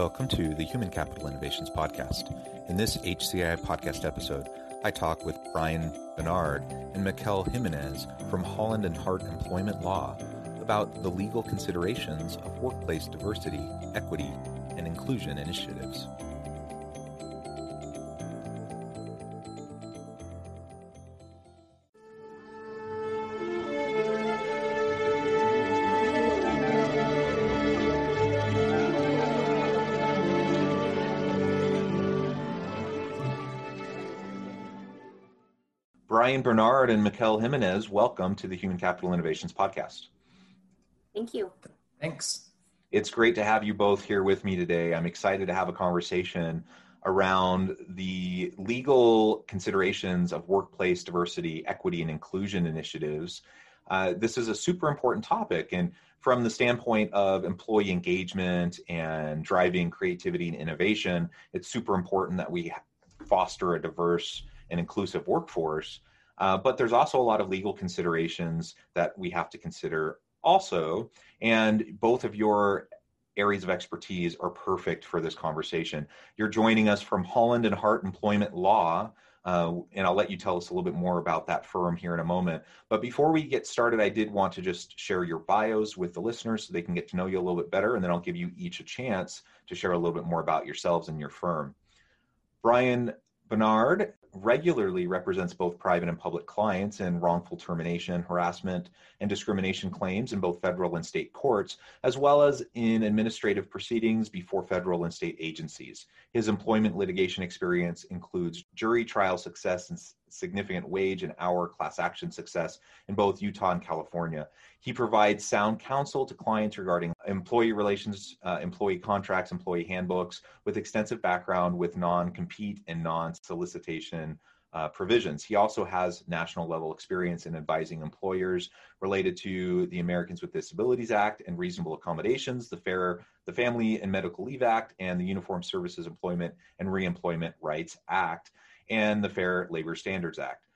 Welcome to the Human Capital Innovations Podcast. In this HCI podcast episode, I talk with Bryan Benard and Mickell Jimenez from Holland and Hart Employment Law about the legal considerations of workplace diversity, equity, and inclusion initiatives. Bryan Benard and Mickell Jimenez, welcome to the Human Capital Innovations Podcast. Thank you. Thanks. It's great to have you both here with me today. I'm excited to have a conversation around the legal considerations of workplace diversity, equity, and inclusion initiatives. Uh, this is a super important topic, and from the standpoint of employee engagement and driving creativity and innovation, it's super important that we foster a diverse and inclusive workforce. Uh, but there's also a lot of legal considerations that we have to consider also. And both of your areas of expertise are perfect for this conversation. You're joining us from Holland and Hart Employment Law. Uh, and I'll let you tell us a little bit more about that firm here in a moment. But before we get started, I did want to just share your bios with the listeners so they can get to know you a little bit better. And then I'll give you each a chance to share a little bit more about yourselves and your firm. Bryan Benard regularly represents both private and public clients in wrongful termination, harassment, and discrimination claims in both federal and state courts, as well as in administrative proceedings before federal and state agencies. His employment litigation experience includes jury trial success significant wage and hour class action success in both Utah and California. He provides sound counsel to clients regarding employee relations, uh, employee contracts, employee handbooks, with extensive background with non compete and non solicitation. Uh, provisions. He also has national level experience in advising employers related to the Americans with Disabilities Act and reasonable accommodations, the Fair, the Family and Medical Leave Act, and the Uniform Services Employment and Reemployment Rights Act and the Fair Labor Standards Act.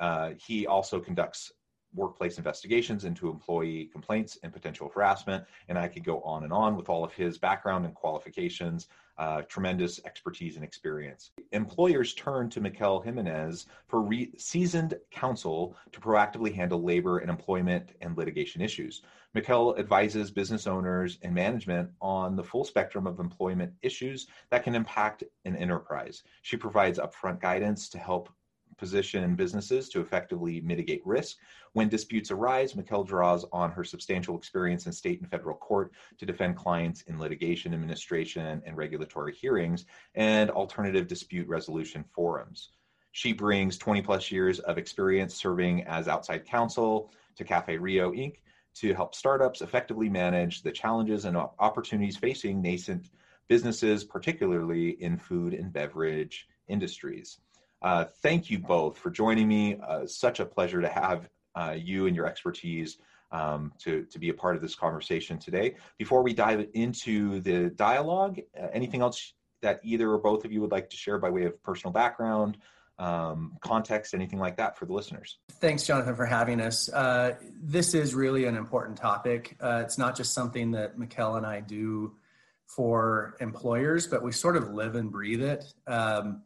Uh, he also conducts workplace investigations into employee complaints and potential harassment. And I could go on and on with all of his background and qualifications, uh, tremendous expertise and experience. Employers turn to Mickell Jimenez for re- seasoned counsel to proactively handle labor and employment and litigation issues. Mickell advises business owners and management on the full spectrum of employment issues that can impact an enterprise. She provides upfront guidance to help position businesses to effectively mitigate risk. When disputes arise, Mickell draws on her substantial experience in state and federal court to defend clients in litigation, administration, and regulatory hearings and alternative dispute resolution forums. She brings 20 plus years of experience serving as outside counsel to Cafe Rio Inc. to help startups effectively manage the challenges and opportunities facing nascent businesses, particularly in food and beverage industries. Uh, thank you both for joining me. Uh, such a pleasure to have uh, you and your expertise um, to, to be a part of this conversation today. Before we dive into the dialogue, uh, anything else that either or both of you would like to share by way of personal background, um, context, anything like that for the listeners? Thanks, Jonathan, for having us. Uh, this is really an important topic. Uh, it's not just something that Mikel and I do for employers, but we sort of live and breathe it. Um,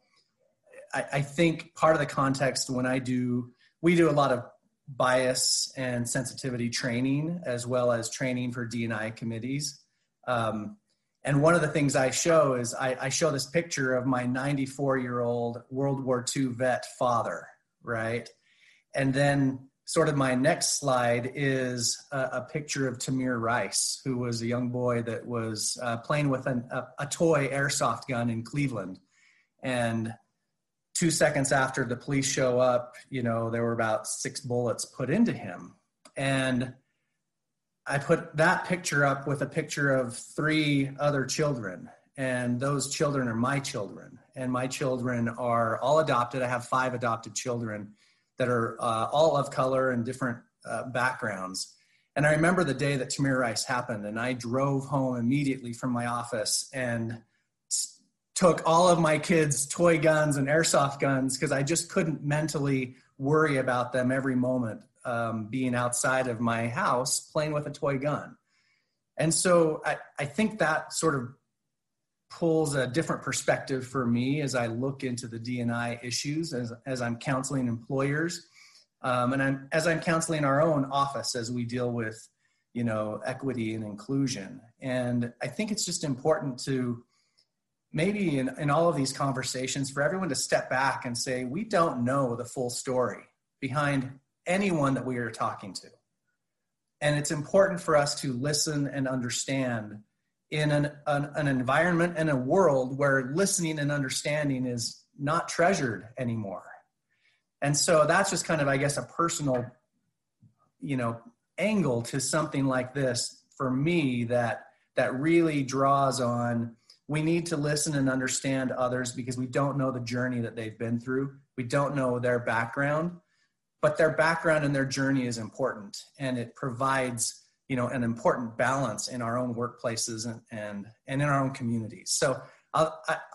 I, I think part of the context when I do, we do a lot of bias and sensitivity training as well as training for DNI committees. Um, and one of the things I show is I, I show this picture of my 94 year old World War II vet father, right? And then sort of my next slide is a, a picture of Tamir Rice, who was a young boy that was uh, playing with an, a, a toy airsoft gun in Cleveland. And two seconds after the police show up, you know, there were about six bullets put into him. And I put that picture up with a picture of three other children, and those children are my children, and my children are all adopted. I have five adopted children that are uh, all of color and different uh, backgrounds. And I remember the day that Tamir Rice happened, and I drove home immediately from my office and took all of my kids' toy guns and airsoft guns because I just couldn't mentally worry about them every moment um, being outside of my house playing with a toy gun. And so I, I think that sort of pulls a different perspective for me as I look into the DNI issues as, as I'm counseling employers. Um, and I'm, as I'm counseling our own office as we deal with, you know, equity and inclusion. And I think it's just important to maybe in, in all of these conversations for everyone to step back and say, we don't know the full story behind anyone that we are talking to. And it's important for us to listen and understand in an, an, an, environment and a world where listening and understanding is not treasured anymore. And so that's just kind of, I guess, a personal, you know, angle to something like this for me that that really draws on we need to listen and understand others because we don't know the journey that they've been through. We don't know their background but their background and their journey is important and it provides you know an important balance in our own workplaces and and, and in our own communities so I,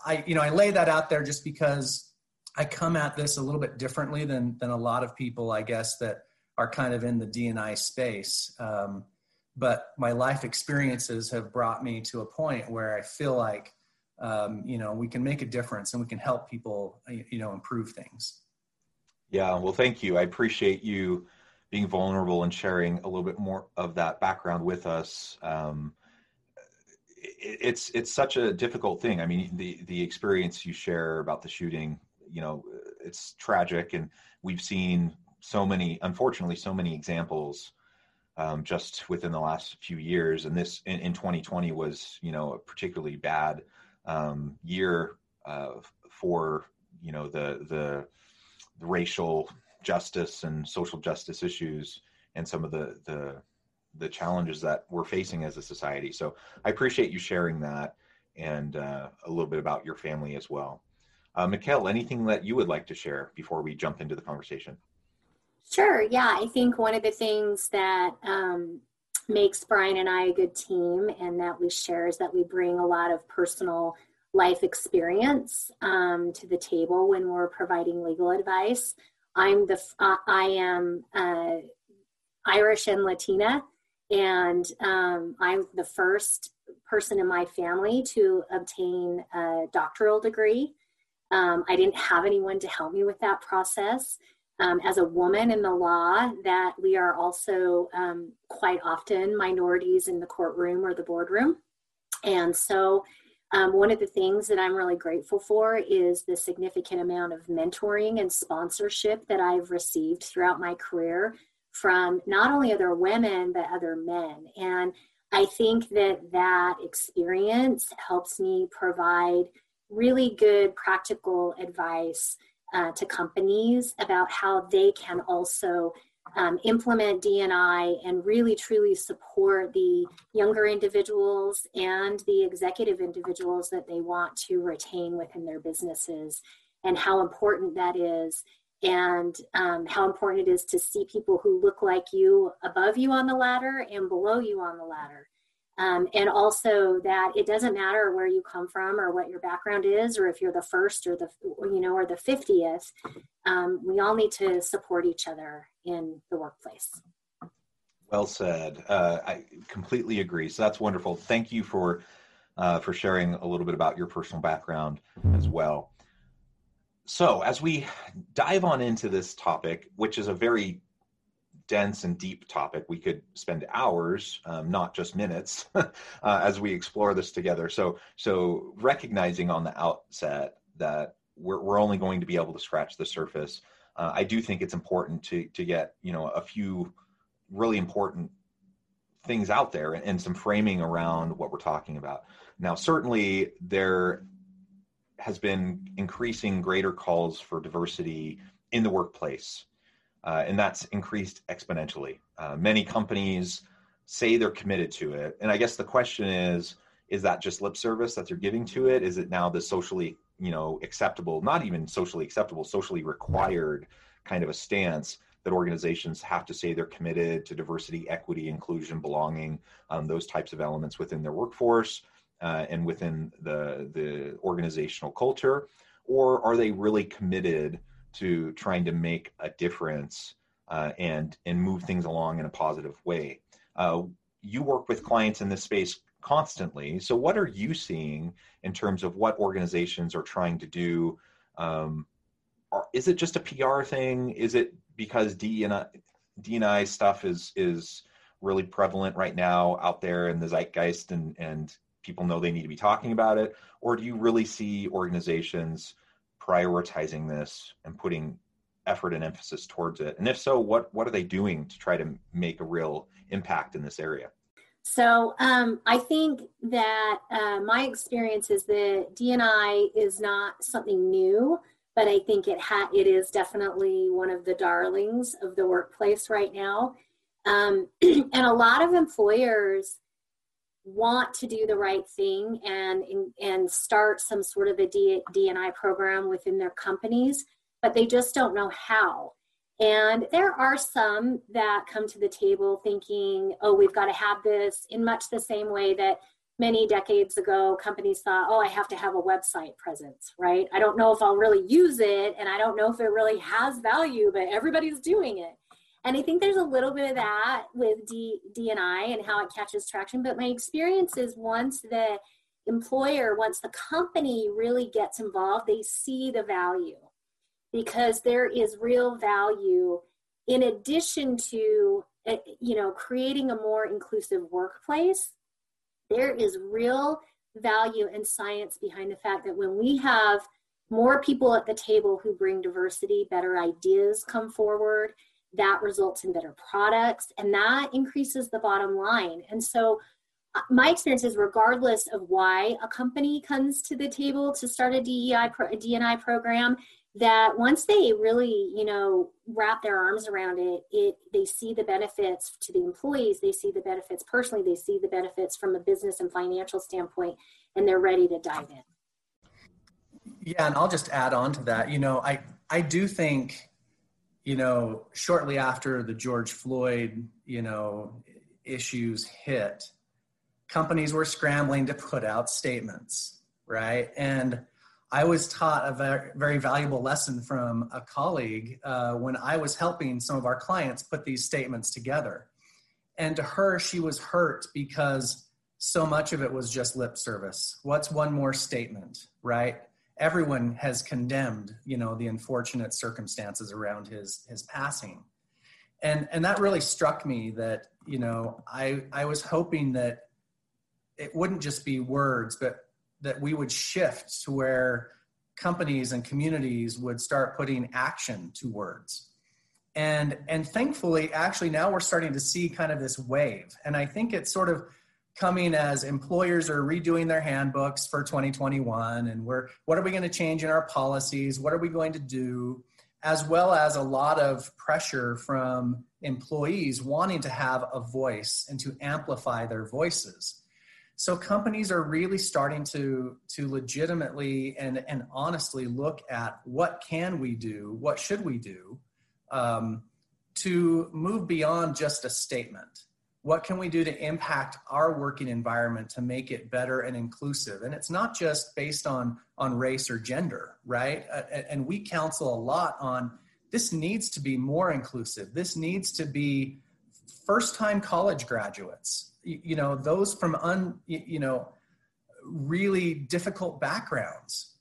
I you know i lay that out there just because i come at this a little bit differently than than a lot of people i guess that are kind of in the dni space um, but my life experiences have brought me to a point where i feel like um, you know we can make a difference and we can help people you know improve things yeah, well, thank you. I appreciate you being vulnerable and sharing a little bit more of that background with us. Um, it, it's it's such a difficult thing. I mean, the the experience you share about the shooting, you know, it's tragic, and we've seen so many, unfortunately, so many examples um, just within the last few years. And this in, in 2020 was, you know, a particularly bad um, year uh, for you know the the the racial justice and social justice issues and some of the the the challenges that we're facing as a society. So I appreciate you sharing that and uh, a little bit about your family as well. Uh, Mickell, anything that you would like to share before we jump into the conversation? Sure. Yeah, I think one of the things that um, makes Bryan and I a good team and that we share is that we bring a lot of personal life experience um, to the table when we're providing legal advice. I'm the uh, I am uh, Irish and Latina, and um, I'm the first person in my family to obtain a doctoral degree. Um, I didn't have anyone to help me with that process. Um, as a woman in the law, that we are also um, quite often minorities in the courtroom or the boardroom. And so um, one of the things that I'm really grateful for is the significant amount of mentoring and sponsorship that I've received throughout my career from not only other women, but other men. And I think that that experience helps me provide really good practical advice uh, to companies about how they can also um, implement DNI and really truly support the younger individuals and the executive individuals that they want to retain within their businesses, and how important that is, and um, how important it is to see people who look like you above you on the ladder and below you on the ladder. Um, and also that it doesn't matter where you come from or what your background is or if you're the first or the you know or the 50th um, we all need to support each other in the workplace. Well said. Uh, i completely agree. So that's wonderful. Thank you for uh, for sharing a little bit about your personal background as well. So as we dive on into this topic which is a very dense and deep topic. We could spend hours, um, not just minutes, uh, as we explore this together. So, so recognizing on the outset that we're, we're only going to be able to scratch the surface. Uh, I do think it's important to to get you know a few really important things out there and, and some framing around what we're talking about. Now, certainly there has been increasing greater calls for diversity in the workplace uh, and that's increased exponentially. Uh, many companies say they're committed to it. And I guess the question is, is that just lip service that they're giving to it? Is it now the socially, you know, acceptable, not even socially acceptable, socially required kind of a stance that organizations have to say they're committed to diversity, equity, inclusion, belonging, um, those types of elements within their workforce uh, and within the the organizational culture, or are they really committed to trying to make a difference uh, and and move things along in a positive way? Uh, you work with clients in this space constantly. So, what are you seeing in terms of what organizations are trying to do? Um, is it just a PR thing? Is it because DNI, DNI stuff is is really prevalent right now out there in the zeitgeist, and and people know they need to be talking about it, or do you really see organizations prioritizing this and putting effort and emphasis towards it? And if so, what what are they doing to try to make a real impact in this area? So um, I think that uh, my experience is that DNI is not something new, but I think it ha- it is definitely one of the darlings of the workplace right now. Um, and a lot of employers want to do the right thing and and start some sort of a D, DNI program within their companies, but they just don't know how. And there are some that come to the table thinking, oh, we've got to have this in much the same way that many decades ago companies thought, oh, I have to have a website presence, right? I don't know if I'll really use it and I don't know if it really has value, but everybody's doing it. And I think there's a little bit of that with D, DNI and how it catches traction. But my experience is once the employer, once the company really gets involved, they see the value because there is real value in addition to eh, you know creating a more inclusive workplace there is real value and science behind the fact that when we have more people at the table who bring diversity better ideas come forward that results in better products and that increases the bottom line. And so uh, my experience is regardless of why a company comes to the table to start a DEI pro, a DNI program that once they really you know wrap their arms around it it they see the benefits to the employees they see the benefits personally they see the benefits from a business and financial standpoint and they're ready to dive in. Yeah and i'll just add on to that. You know i i do think you know shortly after the george floyd you know issues hit companies were scrambling to put out statements right and I was taught a very, valuable lesson from a colleague uh, when I was helping some of our clients put these statements together. And to her, she was hurt because so much of it was just lip service. What's one more statement, right? Everyone has condemned, you know, the unfortunate circumstances around his his passing. And and that really struck me that, you know, I I was hoping that it wouldn't just be words, but that we would shift to where companies and communities would start putting action to words and and thankfully actually now we're starting to see kind of this wave and i think it's sort of coming as employers are redoing their handbooks for 2021 and we're what are we going to change in our policies? What are we going to do? As well as a lot of pressure from employees wanting to have a voice and to amplify their voices. So companies are really starting to to legitimately and and honestly look at what can we do, what should we do, um, to move beyond just a statement. What can we do to impact our working environment to make it better and inclusive? And it's not just based on on race or gender, right? Uh, and we counsel a lot on this needs to be more inclusive. This needs to be first time college graduates you know those from un you know really difficult backgrounds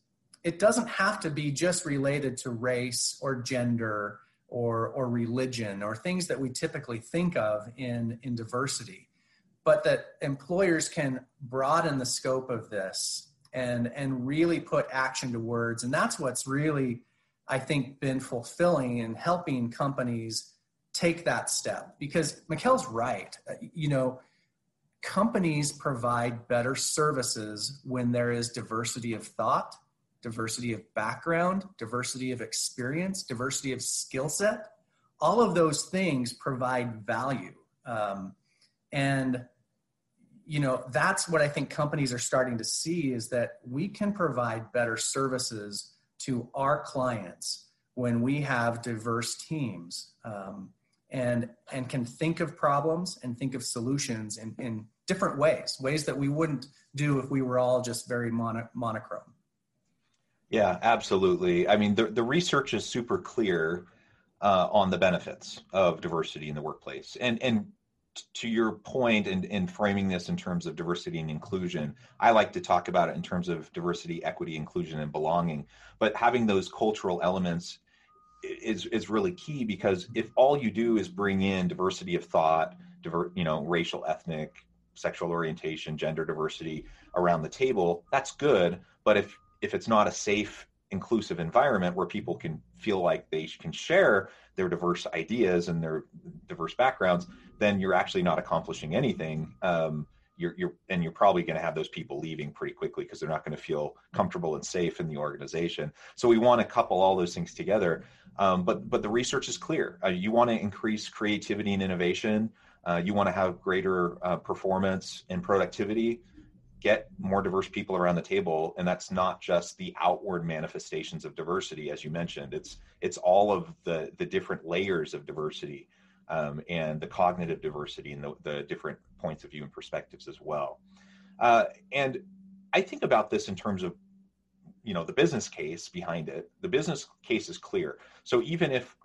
it doesn't have to be just related to race or gender or or religion or things that we typically think of in in diversity but that employers can broaden the scope of this and and really put action to words. And that's what's really i think been fulfilling and helping companies take that step. Because Mickell's right. Uh, you know companies provide better services when there is diversity of thought, diversity of background, diversity of experience, diversity of skill set. All of those things provide value. Um, And you know that's what i think companies are starting to see is that we can provide better services to our clients when we have diverse teams um, and and can think of problems and think of solutions in, in different ways ways that we wouldn't do if we were all just very mono, monochrome yeah absolutely i mean the, the research is super clear uh, on the benefits of diversity in the workplace and and to your point in, in framing this in terms of diversity and inclusion, I like to talk about it in terms of diversity, equity, inclusion, and belonging. But having those cultural elements is is really key because if all you do is bring in diversity of thought, diver, you know, racial, ethnic, sexual orientation, gender diversity around the table, that's good. But if if it's not a safe, inclusive environment where people can feel like they can share their diverse ideas and their diverse backgrounds, then you're actually not accomplishing anything. Um, you're, you're and you're probably going to have those people leaving pretty quickly because they're not going to feel comfortable and safe in the organization. So we want to couple all those things together. Um, but but the research is clear. Uh, you want to increase creativity and innovation. Uh, you want to have greater uh, performance and productivity. Get more diverse people around the table, and that's not just the outward manifestations of diversity, as you mentioned. It's it's all of the the different layers of diversity um, and the cognitive diversity and the, the, different points of view and perspectives as well. Uh, and I think about this in terms of you know the business case behind it. The business case is clear. So even if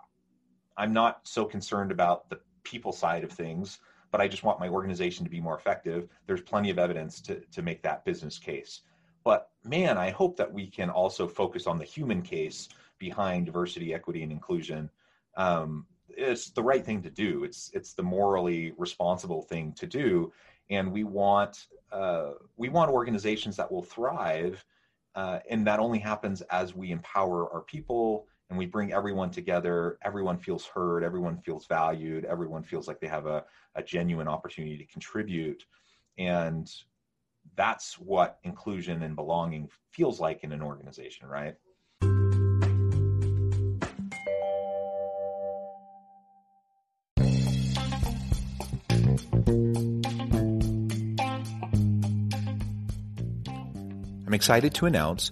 I'm not so concerned about the people side of things, but I just want my organization to be more effective, there's plenty of evidence to, to make that business case. But man, I hope that we can also focus on the human case behind diversity, equity, and inclusion um, it's the right thing to do. It's it's the morally responsible thing to do, and we want uh, we want organizations that will thrive, uh, and that only happens as we empower our people and we bring everyone together. Everyone feels heard. Everyone feels valued. Everyone feels like they have a, a genuine opportunity to contribute, and that's what inclusion and belonging feels like in an organization, right? I'm excited to announce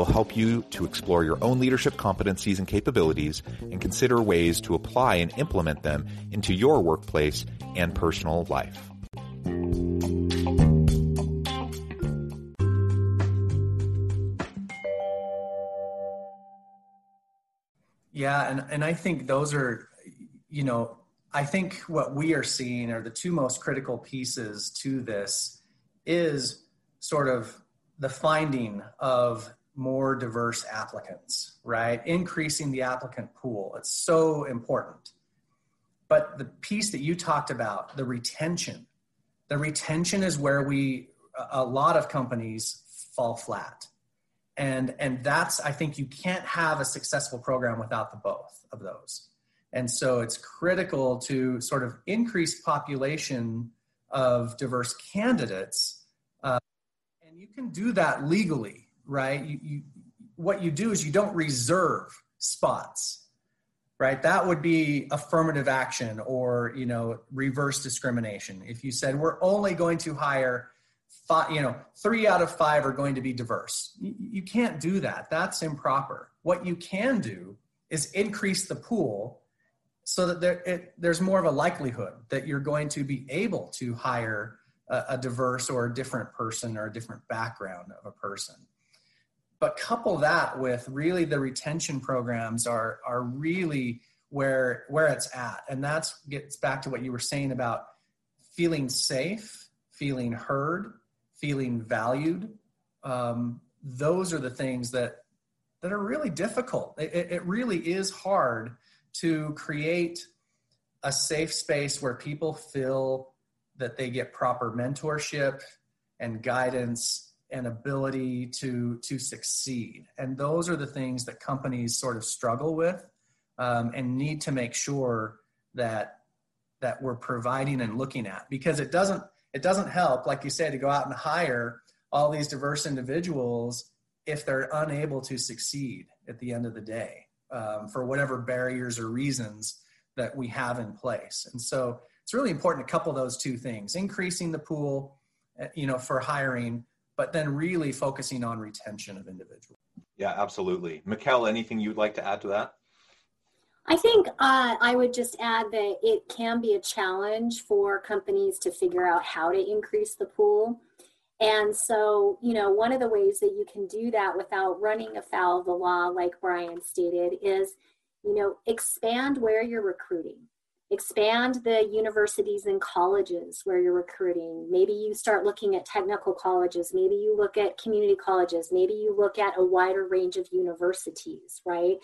will help you to explore your own leadership competencies and capabilities and consider ways to apply and implement them into your workplace and personal life. Yeah, and, and I think those are, you know, I think what we are seeing are the two most critical pieces to this is sort of the finding of more diverse applicants, right? Increasing the applicant pool. It's so important. But the piece that you talked about, the retention, the retention is where we, a lot of companies fall flat. And, and that's, I think you can't have a successful program without the both of those. And so it's critical to sort of increase population of diverse candidates. Uh, and you can do that legally, right? You, you, what you do is you don't reserve spots, right? That would be affirmative action or, you know, reverse discrimination. If you said we're only going to hire five, you know, three out of five are going to be diverse. You, you can't do that. That's improper. What you can do is increase the pool so that there, it, there's more of a likelihood that you're going to be able to hire a, a diverse or a different person or a different background of a person. But couple that with really the retention programs are are really where where it's at, and that's gets back to what you were saying about feeling safe, feeling heard, feeling valued. Um, those are the things that that are really difficult. It, it really is hard to create a safe space where people feel that they get proper mentorship and guidance and ability to to succeed. And those are the things that companies sort of struggle with um, and need to make sure that that we're providing and looking at. Because it doesn't it doesn't help like you say to go out and hire all these diverse individuals if they're unable to succeed at the end of the day um, for whatever barriers or reasons that we have in place. And so it's really important to couple those two things increasing the pool uh, you know for hiring but then really focusing on retention of individuals yeah absolutely Mickell, anything you'd like to add to that I think uh, I would just add that it can be a challenge for companies to figure out how to increase the pool. And so, you know, one of the ways that you can do that without running afoul of the law, like Bryan stated, is, you know, expand where you're recruiting. Expand the universities and colleges where you're recruiting. Maybe you start looking at technical colleges. Maybe you look at community colleges. Maybe you look at a wider range of universities, right?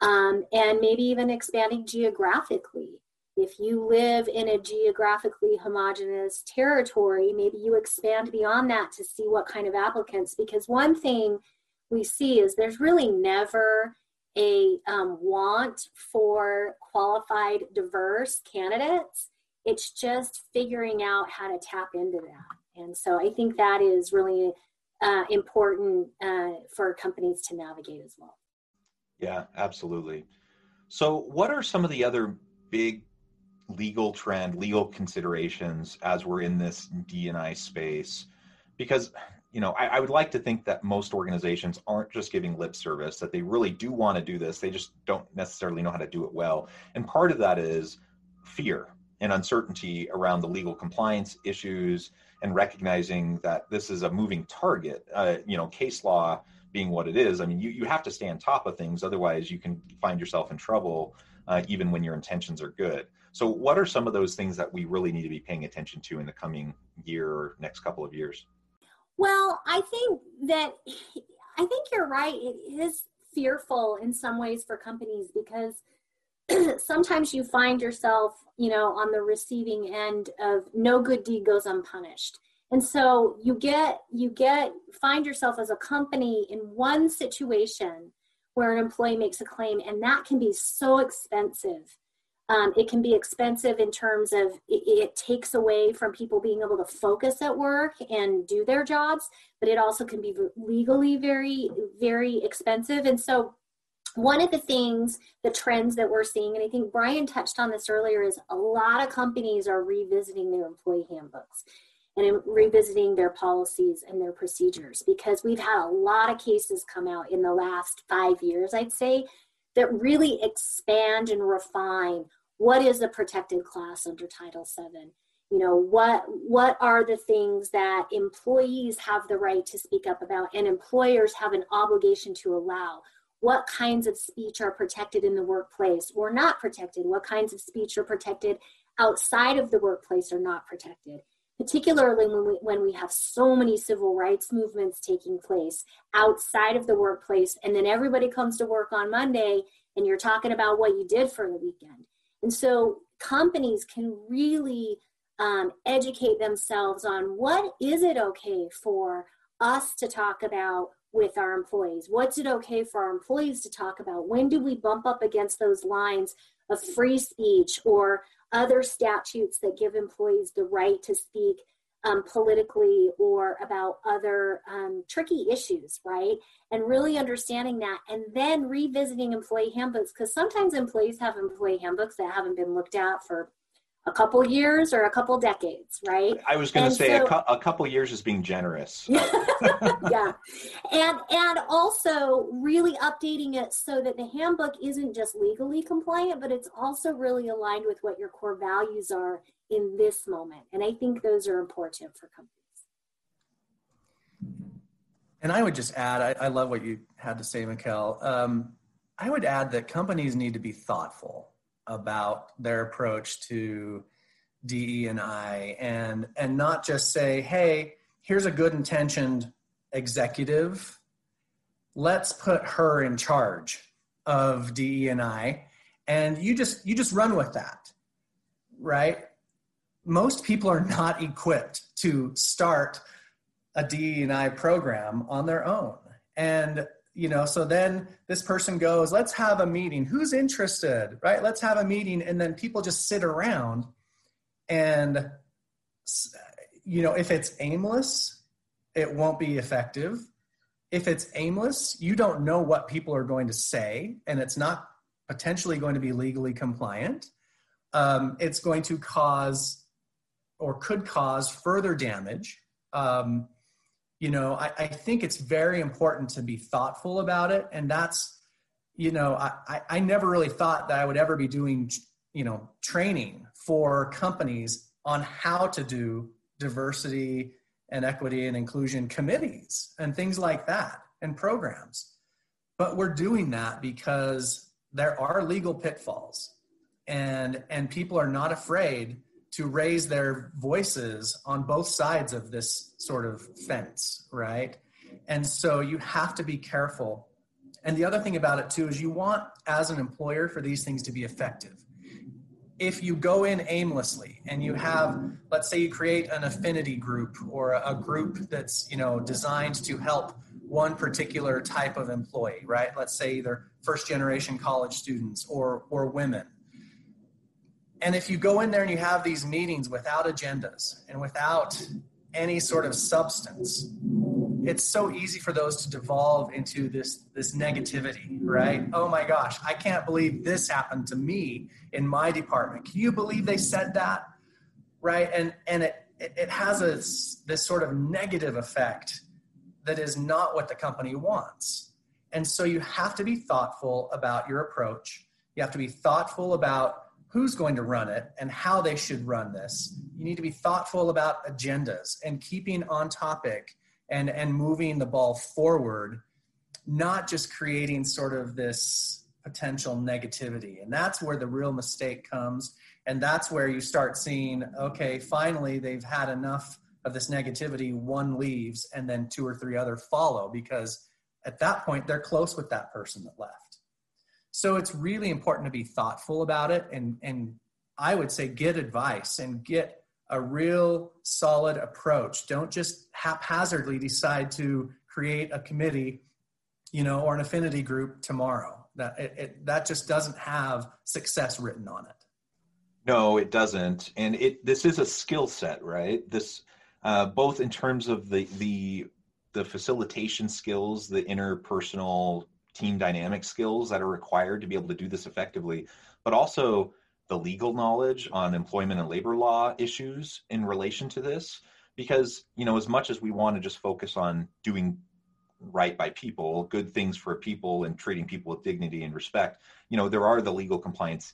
Um, and maybe even expanding geographically if you live in a geographically homogenous territory, maybe you expand beyond that to see what kind of applicants. Because one thing we see is there's really never a um, want for qualified, diverse candidates. It's just figuring out how to tap into that. And so I think that is really uh, important uh, for companies to navigate as well. Yeah, absolutely. So, what are some of the other big legal trend, legal considerations as we're in this D&I space? Because you know, I, I, would like to think that most organizations aren't just giving lip service, that they really do want to do this. They just don't necessarily know how to do it well. And part of that is fear and uncertainty around the legal compliance issues and recognizing that this is a moving target. Uh, you know, case law being what it is, I mean, you, you have to stay on top of things. Otherwise, you can find yourself in trouble uh, even when your intentions are good. So, what are some of those things that we really need to be paying attention to in the coming year or next couple of years? Well, I think that I think you're right. It is fearful in some ways for companies because sometimes you find yourself, you know, on the receiving end of no good deed goes unpunished. And so you get you get find yourself as a company in one situation where an employee makes a claim and that can be so expensive um, it can be expensive in terms of it, it, takes away from people being able to focus at work and do their jobs, but it also can be legally very, very expensive. And so, one of the things, the trends that we're seeing, and I think Bryan touched on this earlier, is a lot of companies are revisiting their employee handbooks and revisiting their policies and their procedures because we've had a lot of cases come out in the last five years, I'd say, that really expand and refine what is a protected class under title vii you know what what are the things that employees have the right to speak up about and employers have an obligation to allow? What kinds of speech are protected in the workplace or not protected? What kinds of speech are protected outside of the workplace or not protected particularly when we, when we have so many civil rights movements taking place outside of the workplace and then everybody comes to work on monday and you're talking about what you did for the weekend. And so companies can really um, educate themselves on what is it okay for us to talk about with our employees? What's it okay for our employees to talk about? When do we bump up against those lines of free speech or other statutes that give employees the right to speak um, politically or about other um, tricky issues, right? And really understanding that and then revisiting employee handbooks because sometimes employees have employee handbooks that haven't been looked at for a couple years or a couple decades, right? I was going to say so, a, cu- a, couple years is being generous. yeah, and and also really updating it so that the handbook isn't just legally compliant, but it's also really aligned with what your core values are in this moment. And I think those are important for companies. And I would just add, I, I love what you had to say, Mickell. Um, I would add that companies need to be thoughtful about their approach to DE and I and and not just say, hey, here's a good intentioned executive. Let's put her in charge of DE and I and you just you just run with that. Right? Most people are not equipped to start a DE and I program on their own. And you know so then this person goes let's have a meeting. Who's interested right? Let's have a meeting and then people just sit around and you know if it's aimless it won't be effective. If it's aimless you don't know what people are going to say and it's not potentially going to be legally compliant. Um, it's going to cause or could cause further damage. Um, you know I, I, think it's very important to be thoughtful about it. And that's you know I, I never really thought that i would ever be doing you know training for companies on how to do diversity and equity and inclusion committees and things like that and programs. But we're doing that because there are legal pitfalls and and people are not afraid to raise their voices on both sides of this sort of fence, right? And so you have to be careful. And the other thing about it too is you want, as an employer, for these things to be effective. If you go in aimlessly and you have, let's say you create an affinity group or a group that's, you know, designed to help one particular type of employee, right? Let's say either first generation college students or or women and if you go in there and you have these meetings without agendas and without any sort of substance, it's so easy for those to devolve into this this negativity, right? Oh my gosh, I can't believe this happened to me in my department. Can you believe they said that? Right? And and it it has a this sort of negative effect that is not what the company wants. And so you have to be thoughtful about your approach. You have to be thoughtful about who's going to run it and how they should run this. You need to be thoughtful about agendas and keeping on topic and, and moving the ball forward, not just creating sort of this potential negativity. And that's where the real mistake comes. And that's where you start seeing, okay, finally they've had enough of this negativity, one leaves, and then two or three other follow because at that point they're close with that person that left. So it's really important to be thoughtful about it and, and I would say get advice and get a real solid approach. Don't just haphazardly decide to create a committee, you know, or an affinity group tomorrow. That it, it, that just doesn't have success written on it. No, it doesn't. And it this is a skill set, right? This uh, both in terms of the the the facilitation skills, the interpersonal team dynamic skills that are required to be able to do this effectively, but also the legal knowledge on employment and labor law issues in relation to this. Because, you know, as much as we want to just focus on doing right by people, good things for people, and treating people with dignity and respect, you know, there are the legal compliance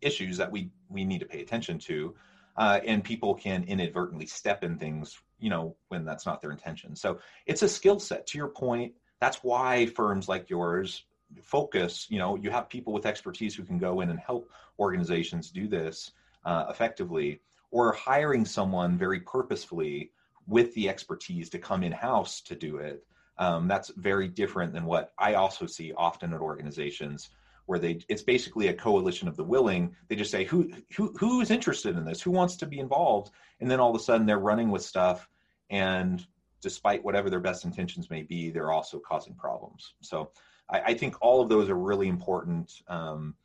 issues that we we need to pay attention to. Uh, and people can inadvertently step in things you know when that's not their intention so it's a skill set to your point that's why firms like yours focus you know you have people with expertise who can go in and help organizations do this uh, effectively or hiring someone very purposefully with the expertise to come in house to do it. Um, that's very different than what i also see often at organizations where they it's basically a coalition of the willing. They just say who who who is interested in this? Who wants to be involved? And then all of a sudden they're running with stuff and despite whatever their best intentions may be, they're also causing problems. So I, I think all of those are really important um,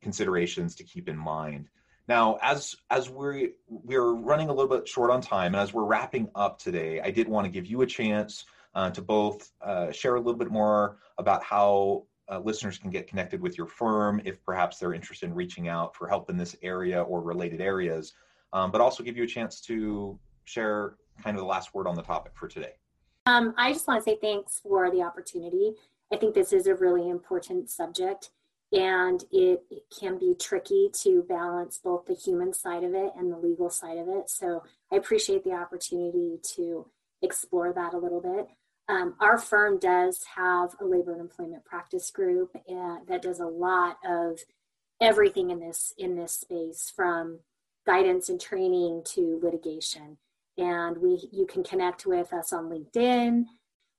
considerations to keep in mind. Now, as as we we're running a little bit short on time, and as we're wrapping up today, I did want to give you a chance uh, to both uh, share a little bit more about how uh, listeners can get connected with your firm if perhaps they're interested in reaching out for help in this area or related areas, um, but also give you a chance to share kind of the last word on the topic for today. Um, I just want to say thanks for the opportunity. I think this is a really important subject and it, it, can be tricky to balance both the human side of it and the legal side of it. So I appreciate the opportunity to explore that a little bit. Um, our firm does have a labor and employment practice group uh, that does a lot of everything in this in this space from guidance and training to litigation and we you can connect with us on linkedin.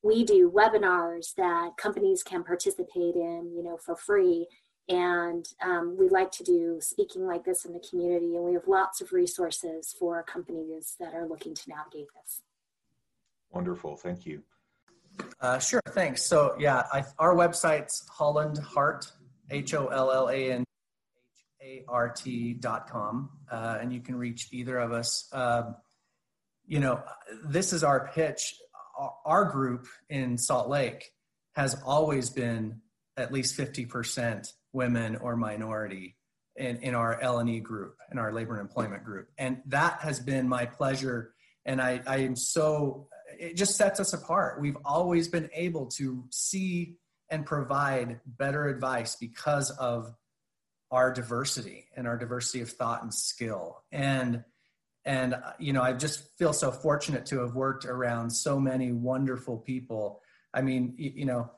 We do webinars that companies can participate in you know for free. And um, we like to do speaking like this in the community and we have lots of resources for companies that are looking to navigate this. Wonderful. Thank you. Uh, sure, thanks. So yeah, I, our website's Holland Hart, H O L L A N H A R T dot com, uh, and you can reach either of us. Um, you know, this is our pitch. Our, group in Salt Lake has always been at least fifty percent women or minority in, in our L&E group, in our labor and employment group. And that has been my pleasure. And I, I am so it just sets us apart. We've always been able to see and provide better advice because of our diversity and our diversity of thought and skill. And and you know, I just feel so fortunate to have worked around so many wonderful people. I mean, you know,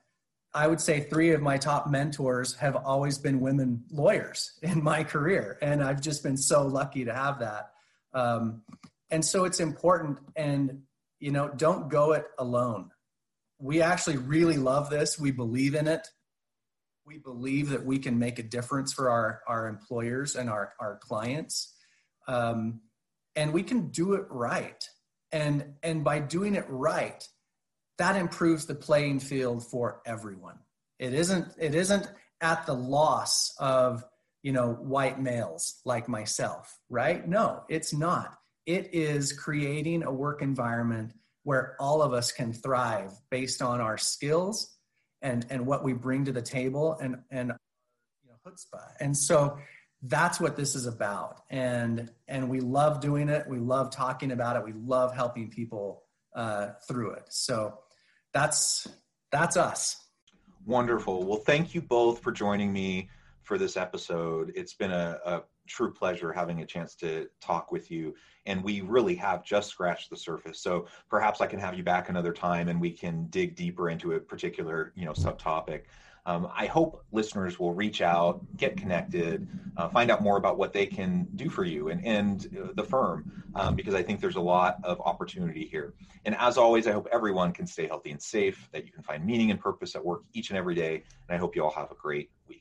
I would say three of my top mentors have always been women lawyers in my career, and I've just been so lucky to have that. Um, and so it's important, and you know, don't go it alone. We actually really love this. We believe in it. We believe that we can make a difference for our, our employers and our, our clients. Um, and we can do it right. And, and by doing it right, that improves the playing field for everyone. It isn't, it isn't at the loss of, you know, white males like myself, right? No, it's not it is creating a work environment where all of us can thrive based on our skills and and what we bring to the table and and you know chutzpah. And so that's what this is about. And and we love doing it. We love talking about it. We love helping people uh, through it. So that's that's us. Wonderful. Well, thank you both for joining me for this episode. It's been a, a true pleasure having a chance to talk with you. And we really have just scratched the surface. So perhaps I can have you back another time and we can dig deeper into a particular, you know, subtopic. Um, I hope listeners will reach out, get connected, uh, find out more about what they can do for you and, and the firm, um, because I think there's a lot of opportunity here. And as always, I hope everyone can stay healthy and safe, that you can find meaning and purpose at work each and every day. And I hope you all have a great week.